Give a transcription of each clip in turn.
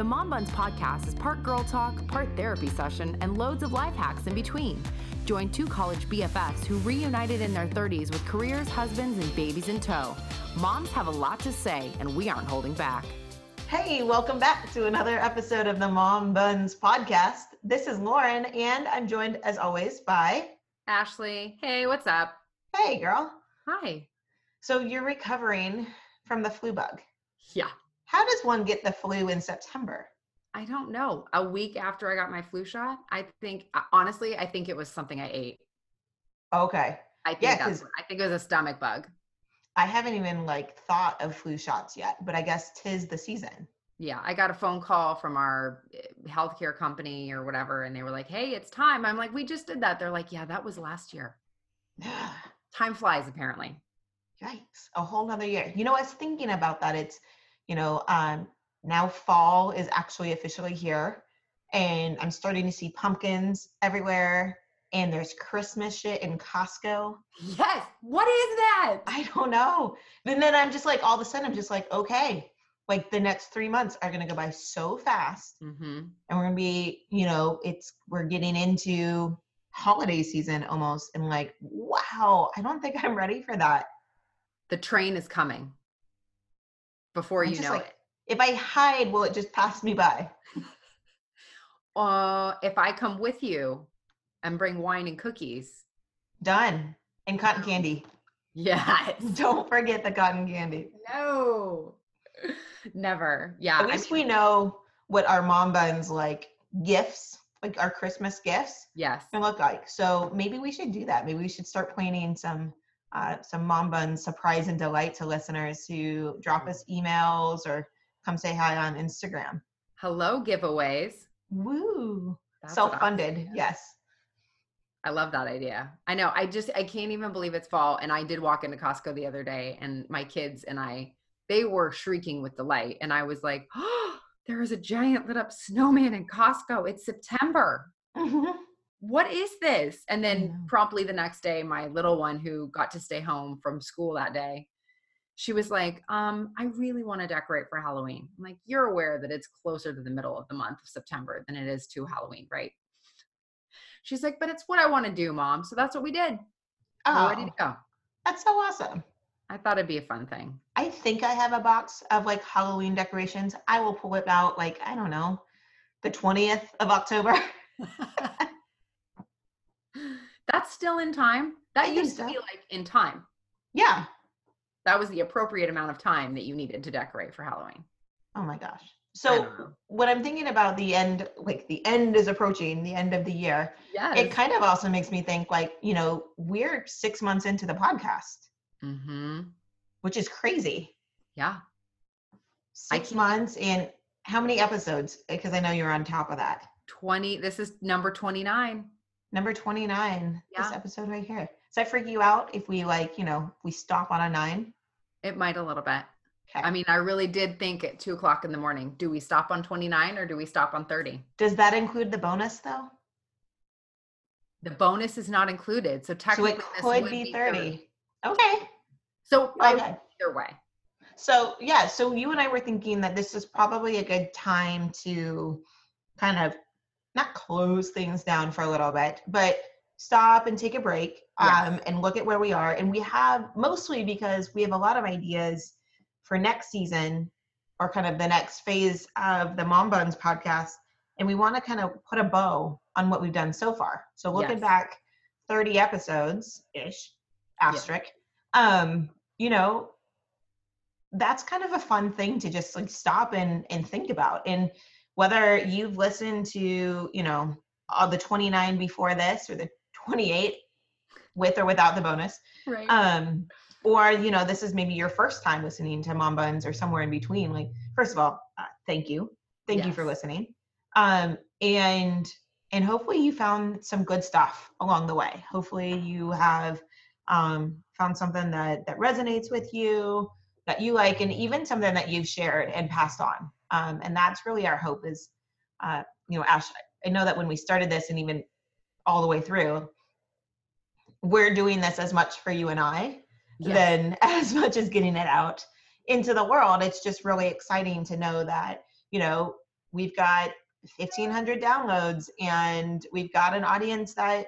The Mom Buns podcast is part girl talk, part therapy session, and loads of life hacks in between. Join two college BFFs who reunited in their 30s with careers, husbands, and babies in tow. Moms have a lot to say, and we aren't holding back. Hey, welcome back to another episode of the Mom Buns podcast. This is Lauren, and I'm joined as always by Ashley. Hey, what's up? Hey, girl. Hi. So you're recovering from the flu bug. Yeah. How does one get the flu in September? I don't know. A week after I got my flu shot, I think uh, honestly, I think it was something I ate. Okay. I think Yeah, that's I think it was a stomach bug. I haven't even like thought of flu shots yet, but I guess tis the season. Yeah, I got a phone call from our eh, healthcare company or whatever, and they were like, "Hey, it's time." I'm like, "We just did that." They're like, "Yeah, that was last year." Time flies, apparently. Yikes. A whole nother year. You know, I was thinking about that. It's, you know, um, now fall is actually officially here. And I'm starting to see pumpkins everywhere. And there's Christmas shit in Costco. Yes. What is that? I don't know. And then I'm just like, all of a sudden, I'm just like, okay, like the next three months are going to go by so fast. mm-hmm. And we're going to be, you know, it's, we're getting into holiday season almost. And like, wow, I don't think I'm ready for that. The train is coming. Before I'm you know like, it. If I hide, will it just pass me by? Uh, if I come with you and bring wine and cookies, Done. And cotton candy. yes. Don't forget the cotton candy. No. Never. Yeah. At I least mean, we know what our mom buns like gifts, like our Christmas gifts, yes. And look like. So maybe we should do that. Maybe we should start planning some uh, some mom buns surprise and delight to listeners who drop us emails or come say hi on Instagram. Hello giveaways. Woo! That's Self-funded, yes. I love that idea. I know. I just I can't even believe it's fall. And I did walk into Costco the other day, and my kids and I they were shrieking with delight, and I was like, "Oh, there is a giant lit up snowman in Costco. It's September. What is this?" And then promptly the next day, my little one who got to stay home from school that day, she was like, "Um, I really want to decorate for Halloween." I'm like, "You're aware that it's closer to the middle of the month of September than it is to Halloween, right?" She's like, but it's what I want to do, mom. So that's what we did. We're ready to Oh, go. that's so awesome. I thought it'd be a fun thing. I think I have a box of like Halloween decorations. I will pull it out like, I don't know, the 20th of October. that's still in time. That I used to so. be like in time. yeah. That was the appropriate amount of time that you needed to decorate for Halloween. Oh my gosh. So don't know. when I'm thinking about the end, like the end is approaching, the end of the year, Yes. it kind of also makes me think like, you know, we're six months into the podcast, mm-hmm. which is crazy. Yeah. 6 months and how many episodes? Because I know you're on top of that. 20. This is number 29. Number 29, this episode right here. Does that freak you out if we like, you know, we stop on a nine? It might a little bit. Okay. I mean, I really did think at two o'clock in the morning, do we stop on 29 or do we stop on 30? Does that include the bonus though? The bonus is not included. So technically So it this could would be 30. Okay. So Okay. either way. So yeah, so you and I were thinking that this is probably a good time to kind of not close things down for a little bit, but stop and take a break Yes. um, and look at where we are. And we have mostly because we have a lot of ideas for next season or kind of the next phase of the Mom Buns podcast. And we want to kind of put a bow on what we've done so far. So looking Yes. back 30 episodes ish, asterisk, um, you know, that's kind of a fun thing to just like stop and and think about and whether you've listened to you know all the 29 before this or the 28 with or without the bonus Right. um or you know this is maybe your first time listening to mom buns or somewhere in between like first of all uh, thank you. Thank you for listening. Um and and hopefully you found some good stuff along the way. Hopefully you have um found something that that resonates with you that you like and even something that you've shared and passed on um and that's really our hope is uh you know ash i know that when we started this and even all the way through we're doing this as much for you and i Yes. than as much as getting it out into the world. It's just really exciting to know that, you know, we've got 1500 downloads and we've got an audience that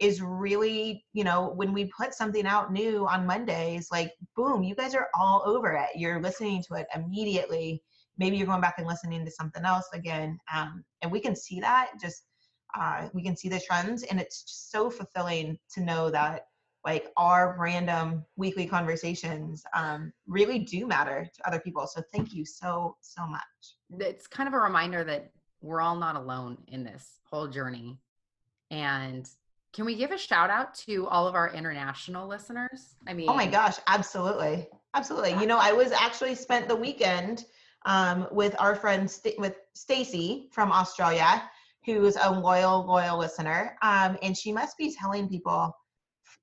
is really, you know, when we put something out new on Mondays, like boom, you guys are all over it. You're listening to it immediately. Maybe you're going back and listening to something else again. Um, and we can see that just, uh, we can see the trends. And it's just so fulfilling to know that like our random weekly conversations um, really do matter to other people. So thank you so, so much. It's kind of a reminder that we're all not alone in this whole journey. And can we give a shout out to all of our international listeners? I mean, oh my gosh, absolutely, absolutely. You know, I was actually spent the weekend um, with our friend St- with Stacy from Australia, who's a loyal, loyal listener, um, and she must be telling people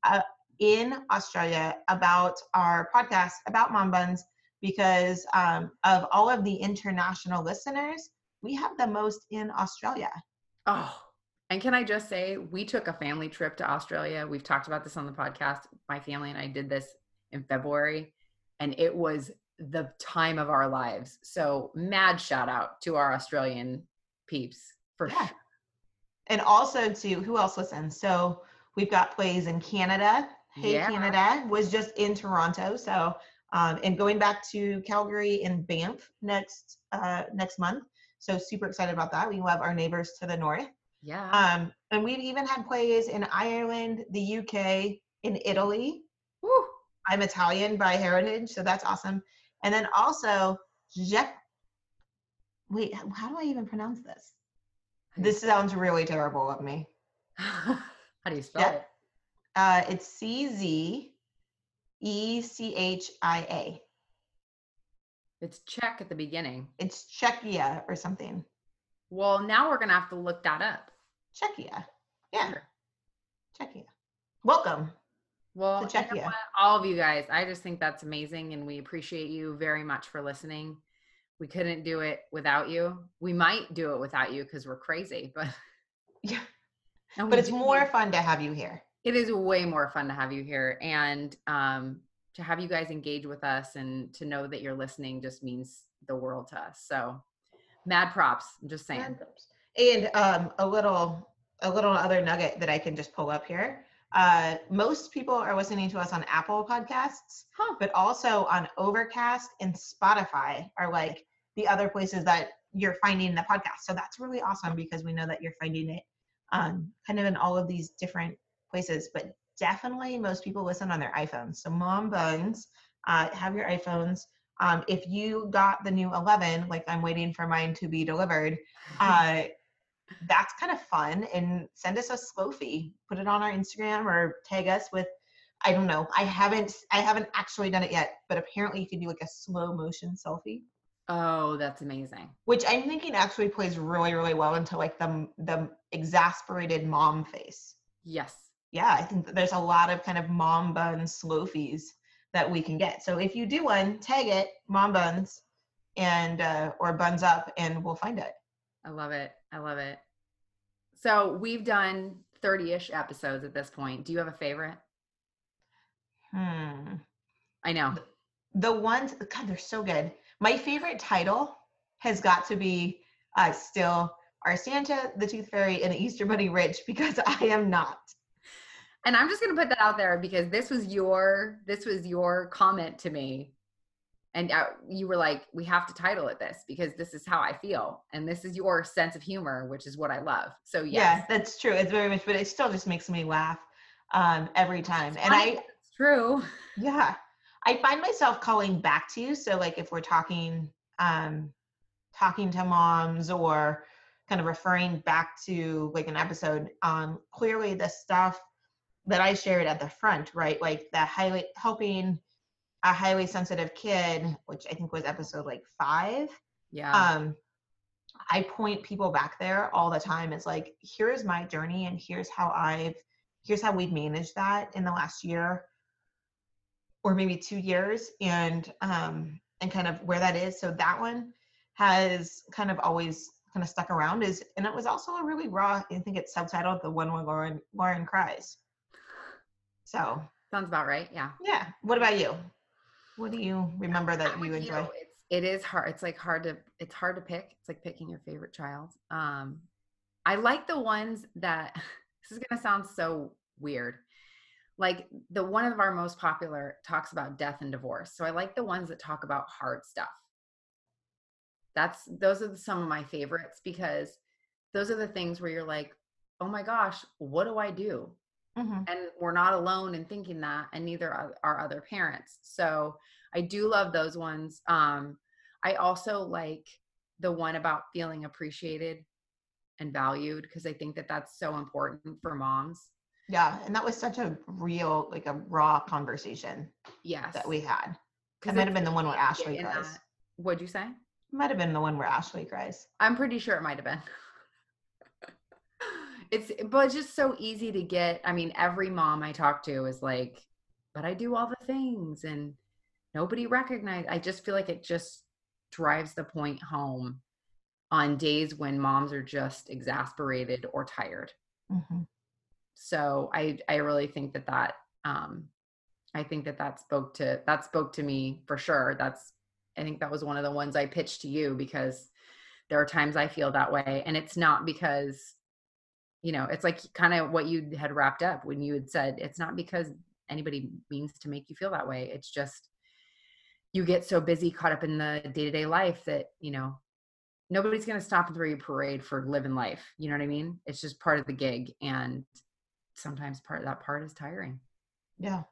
uh, in Australia about our podcast about mom buns because um, of all of the international listeners, we have the most in Australia. Oh, and can I just say, we took a family trip to Australia. We've talked about this on the podcast. My family and I did this in February, and it was the time of our lives. So, mad shout out to our Australian peeps for yeah. sure. And also to who else listens? So, we've got plays in Canada. Hey yeah. Canada was just in Toronto. So, um, and going back to Calgary and Banff next uh, next month. So super excited about that. We love our neighbors to the north. Yeah. Um, and we've even had plays in Ireland, the UK, in Italy. Woo. I'm Italian by heritage, so that's awesome. And then also Jeff. Wait, how do I even pronounce this? This sounds really terrible of me. how do you spell it? Uh, it's C Z E C H I A. It's Czech at the beginning. It's Czechia or something. Well, now we're gonna have to look that up. Czechia. Yeah. Sure. Czechia. Welcome. Well, Czechia. You know all of you guys, I just think that's amazing and we appreciate you very much for listening. We couldn't do it without you. We might do it without you because we're crazy, but yeah. But it's more fun to have you here. It is way more fun to have you here and um, to have you guys engage with us and to know that you're listening just means the world to us. So mad props. I'm just saying. And um, a little a little other nugget that I can just pull up here. Uh, most people are listening to us on Apple Podcasts, huh. but also on Overcast and Spotify are like the other places that you're finding the podcast. So that's really awesome because we know that you're finding it um, kind of in all of these different places. But definitely, most people listen on their iPhones. So, mom buns, uh, have your iPhones. Um, if you got the new 11, like I'm waiting for mine to be delivered, uh, that's kind of fun. And send us a Slofie. Put it on our Instagram or tag us with. I don't know. I haven't. I haven't actually done it yet, but apparently you can do like a slow motion selfie. Oh, that's amazing. Which I'm thinking actually plays really, really well into like the the exasperated mom face. Yes. Yeah, I think there's a lot of kind of mom bun slofies that we can get. So if you do one, tag it mom buns and uh, or buns up, and we'll find it. I love it. I love it. So we've done 30-ish episodes at this point. Do you have a favorite? Hmm. I know. The ones, God, they're so good. My favorite title has got to be uh, still Our Santa, the Tooth Fairy, and the Easter Bunny rich? Because I am not and i'm just going to put that out there because this was your this was your comment to me and uh, you were like we have to title it this because this is how i feel and this is your sense of humor which is what i love so yes. yeah that's true it's very much but it still just makes me laugh um, every time and i it's true yeah i find myself calling back to you so like if we're talking um talking to moms or kind of referring back to like an episode um clearly the stuff that I shared at the front, right? Like the highly helping a highly sensitive kid, which I think was episode like five. Yeah. Um, I point people back there all the time. It's like, here's my journey and here's how I've here's how we've managed that in the last year or maybe two years and um and kind of where that is. So that one has kind of always kind of stuck around is and it was also a really raw, I think it's subtitled the one where Lauren Lauren cries. So sounds about right. Yeah. Yeah. What about you? What do you remember that you enjoy? You. It's it is hard. It's like hard to it's hard to pick. It's like picking your favorite child. Um I like the ones that this is gonna sound so weird. Like the one of our most popular talks about death and divorce. So I like the ones that talk about hard stuff. That's those are some of my favorites because those are the things where you're like, oh my gosh, what do I do? Mhm. and we're not alone in thinking that and neither are our other parents so i do love those ones um i also like the one about feeling appreciated and valued because i think that that's so important for moms Yeah, and that was such a real, like a raw conversation yes that we had. It might have been the one where Ashley cries. what'd you say Might have been the one where Ashley cries. i'm pretty sure it might have been it's but it's just so easy to get i mean every mom i talk to is like but i do all the things and nobody recognize i just feel like it just drives the point home on days when moms are just exasperated or tired Mhm. so i i really think that that um i think that that spoke to that spoke to me for sure that's i think that was one of the ones i pitched to you because there are times i feel that way and it's not because you know it's like kind of what you had wrapped up when you had said it's not because anybody means to make you feel that way. It's just you get so busy caught up in the day-to-day life that you know nobody's going to stop and throw you a parade for living life. You know what i mean? It's just part of the gig and sometimes part of that part is tiring. Yeah,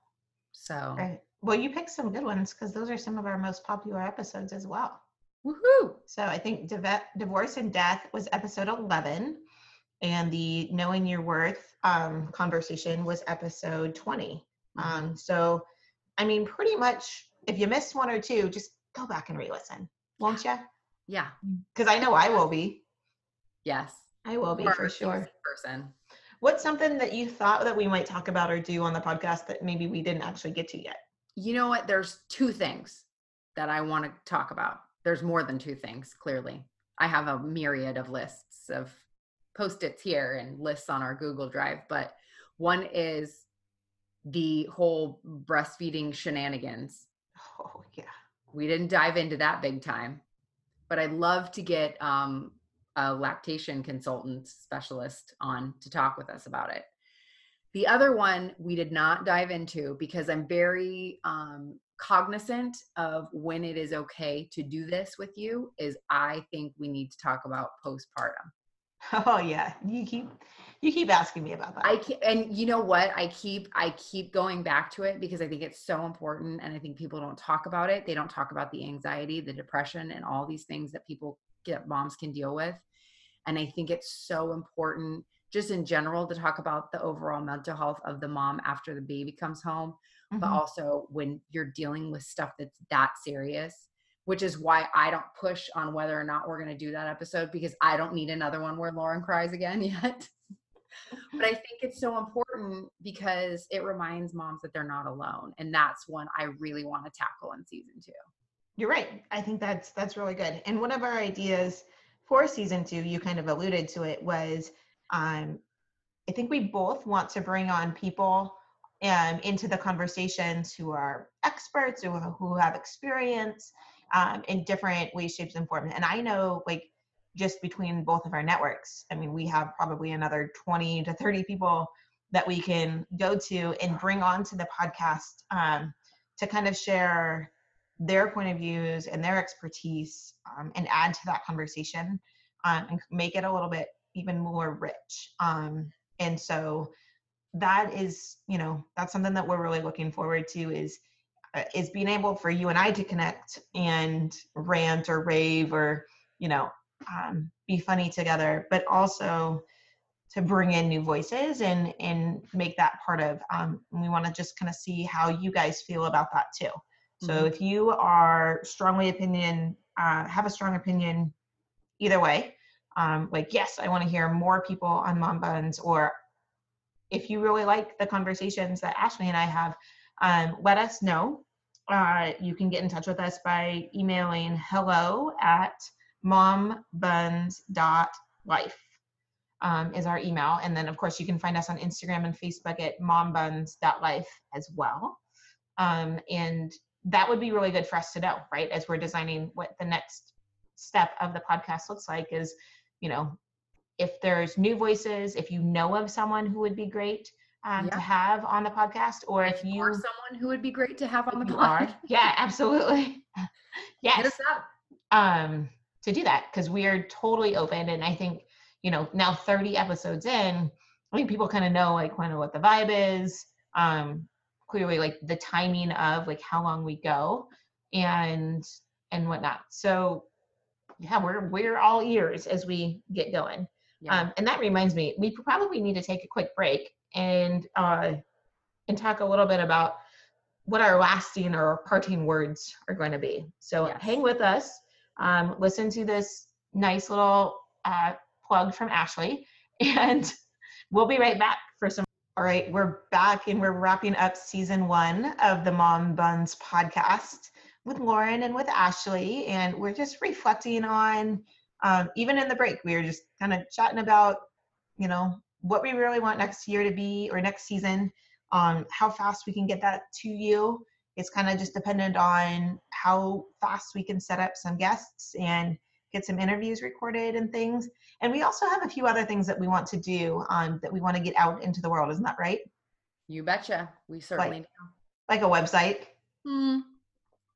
so right. Well, you picked some good ones because those are some of our most popular episodes as well. woohoo! So I think Div- Divorce and Death was episode 11, and the Knowing Your Worth um, conversation was episode 20. Mm-hmm. Um, so, I mean, pretty much if you missed one or two, just go back and re listen, won't you? yeah Because I know I will be. yes I will be Or for sure. person What's something that you thought that we might talk about or do on the podcast that maybe we didn't actually get to yet? you know what there's two things that i want to talk about there's more than two things clearly i have a myriad of lists of post-its here and lists on our google drive but one is the whole breastfeeding shenanigans. Oh, yeah. we didn't dive into that big time but i'd love to get um, a lactation consultant specialist on to talk with us about it. The other one we did not dive into because i'm very um, cognizant of when it is okay to do this with you is i think we need to talk about postpartum Oh, yeah. You keep you keep asking me about that. I can and you know what? I keep I keep going back to it because I think it's so important and I think people don't talk about it. They don't talk about the anxiety, the depression and all these things that people get moms can deal with. And I think it's so important just in general to talk about the overall mental health of the mom after the baby comes home, but Mhm. also when you're dealing with stuff that's that serious, which is why I don't push on whether or not we're going to do that episode because I don't need another one where Lauren cries again yet. but I think it's so important because it reminds moms that they're not alone. And that's one I really want to tackle in season two. You're right. I think that's that's really good. And one of our ideas for season two, you kind of alluded to it, was um, I think we both want to bring on people um, into the conversations who are experts or who have experience um, in different ways, shapes, and forms. And I know, like, just between both of our networks, I mean, we have probably another 20 to 30 people that we can go to and bring onto the podcast um, to kind of share their point of views and their expertise um, and add to that conversation um, and make it a little bit even more rich. Um, and so that is, you know, that's something that we're really looking forward to is uh, is being able for you and I to connect and rant or rave or you know um, be funny together, but also to bring in new voices and and make that part of. Um, we want to just kind of see how you guys feel about that too. So Mhm. if you are strongly opinion, uh, have a strong opinion either way, um, like yes, I want to hear more people on mom buns, or if you really like the conversations that Ashley and I have, um, let us know. Uh, you can get in touch with us by emailing hello at mombuns.life um, is our email. And then, of course, you can find us on Instagram and Facebook at mombuns.life as well. Um, and that would be really good for us to know, right? As we're designing what the next step of the podcast looks like is, you know, if there's new voices, if you know of someone who would be great um, Yeah. to have on the podcast, or if you or someone who would be great to have on the podcast. are, yeah, absolutely, Hit yes, us up. um, to do that because we are totally open, and I think you know now 30 episodes in, I think people kind of know like kind of what the vibe is, um, clearly like the timing of like how long we go, and and whatnot. So yeah, we're we're all ears as we get going. Yeah. Um, and that reminds me, we probably need to take a quick break and uh, and talk a little bit about what our lasting or parting words are going to be. So Yes. hang with us, um, listen to this nice little uh, plug from Ashley, and we'll be right back for some. All right, we're back and we're wrapping up season one of the Mom Buns podcast with Lauren and with Ashley, and we're just reflecting on um, even in the break, we were just kind of chatting about, you know, what we really want next year to be or next season, um, how fast we can get that to you. It's kind of just dependent on how fast we can set up some guests and get some interviews recorded and things. And we also have a few other things that we want to do um, that we want to get out into the world. Isn't that right? You betcha. We certainly Like a website. Hmm.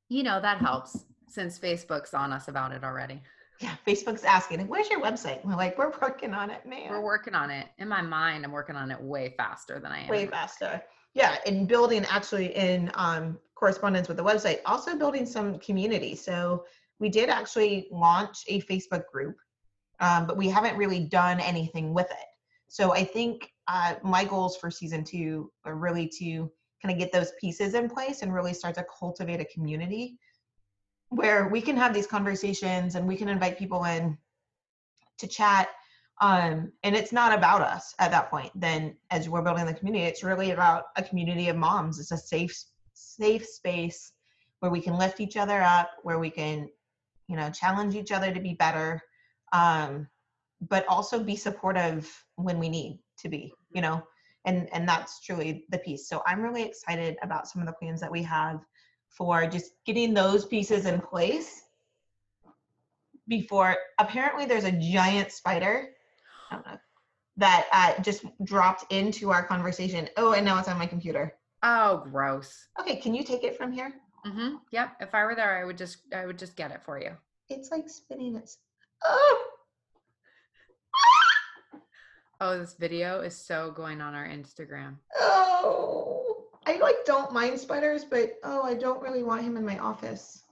You know, that helps since Facebook's on us about it already. Yeah, Facebook's asking, where's your website? We're like, we're working on it, man. We're working on it. In my mind, I'm working on it way faster than I am. way faster yeah and building actually in um, correspondence with the website also building some community so we did actually launch a facebook group um, but we haven't really done anything with it so i think uh, my goals for season two are really to kind of get those pieces in place and really start to cultivate a community where we can have these conversations and we can invite people in to chat um, and it's not about us at that point. Then as we're building the community it's really about a community of moms. It's a safe safe space where we can lift each other up where we can you know challenge each other to be better um, but also be supportive when we need to be you know? And and that's truly the piece. So i'm really excited about some of the plans that we have for just getting those pieces in place before apparently there's a giant spider I don't know, that uh, just dropped into our conversation. Oh, and now it's on my computer. Oh, gross. Okay, can you take it from here? Mm-hmm. Yep. If I were there, I would just, I would just get it for you. It's like spinning its. Oh, Oh, this video is so going on our Instagram. oh! I like don't mind spiders, but oh, I don't really want him in my office,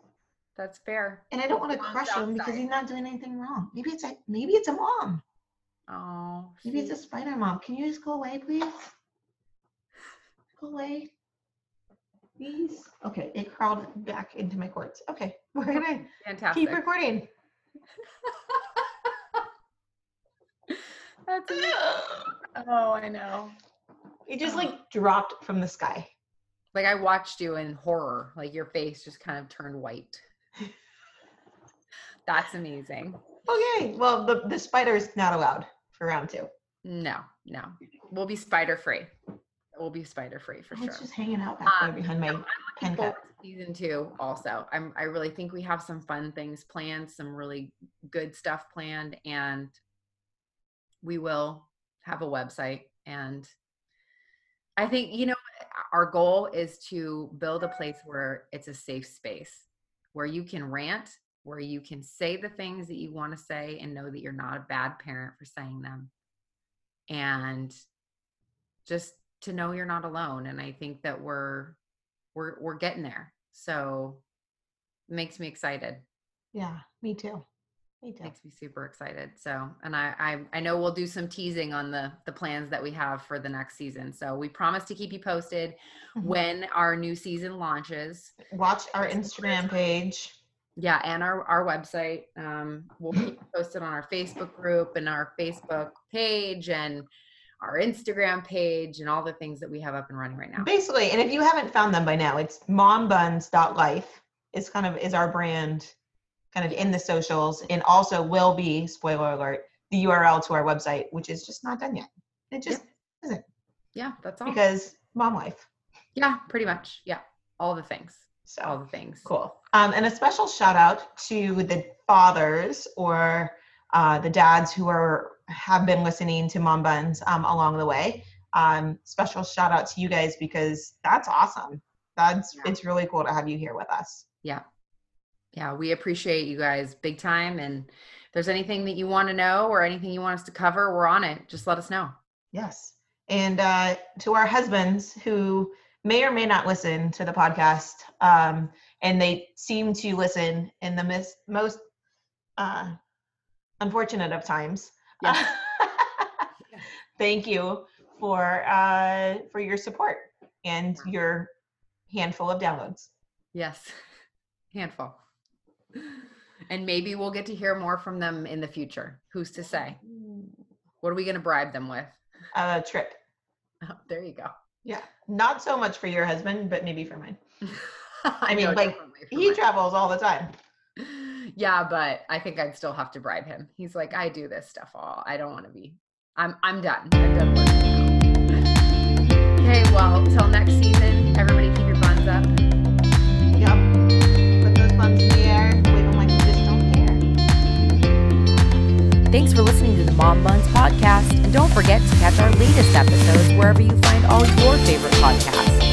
That's fair. and I don't want to crush him because he's not doing anything wrong. Maybe it's a maybe it's a mom. Oh, Maybe it's a spider mom. Can you just go away, please? Go away. Please. Okay, it crawled back into my cords. Okay, we're gonna fantastic. keep recording. That's amazing. Oh, I know. It just like dropped from the sky. Like I watched you in horror. Like your face just kind of turned white. That's amazing. Okay, well the the spider is not allowed for round two. No, no. We'll be spider free. We'll be spider free for sure. Just hanging out back there Um, behind my I'm pen cap. season two also. I'm I really think we have some fun things planned, some really good stuff planned, and we will have a website. And I think, you know, our goal is to build a place where it's a safe space where you can rant, where you can say the things that you want to say and know that you're not a bad parent for saying them. And just to know you're not alone. And I think that we're we're we're getting there. So makes me excited. Yeah, me too. Makes me super excited. So and I, I I know we'll do some teasing on the the plans that we have for the next season. So we promise to keep you posted Mhm. when our new season launches. Watch our Instagram page. Yeah, and our our website. Um, we'll keep posted on our Facebook group and our Facebook page and our Instagram page and all the things that we have up and running right now. Basically, and if you haven't found them by now, it's mombuns.life is kind of is our brand kind of in the socials and also will be, spoiler alert, the URL to our website, which is just not done yet. It just Yeah, isn't. Yeah, that's all. because mom life. yeah, pretty much. Yeah, all the things. So all the things. Cool. Um, and a special shout out to the fathers or uh, the dads who are have been listening to Mom Buns um, along the way. Um, special shout out to you guys because that's awesome. That's Yeah. it's really cool to have you here with us. Yeah. Yeah, we appreciate you guys big time. And if there's anything that you want to know or anything you want us to cover, we're on it. Just let us know. Yes. And uh, to our husbands who may or may not listen to the podcast, um, and they seem to listen in the mis- most uh, unfortunate of times. Yes. Thank you for uh, for your support and your handful of downloads. Yes. Handful. And maybe we'll get to hear more from them in the future. Who's to say? What are we going to bribe them with? A trip. Oh, there you go. Yeah. Not so much for your husband, but maybe for mine. I mean, know, like, He mine. travels all the time. yeah, but I think I'd still have to bribe him. He's like, I do this stuff all. I don't want to be. I'm I'm done. I'm done working. Okay, well, till next season, everybody keep your buns up. Thanks for listening to the Mom Buns podcast, and don't forget to catch our latest episodes wherever you find all your favorite podcasts.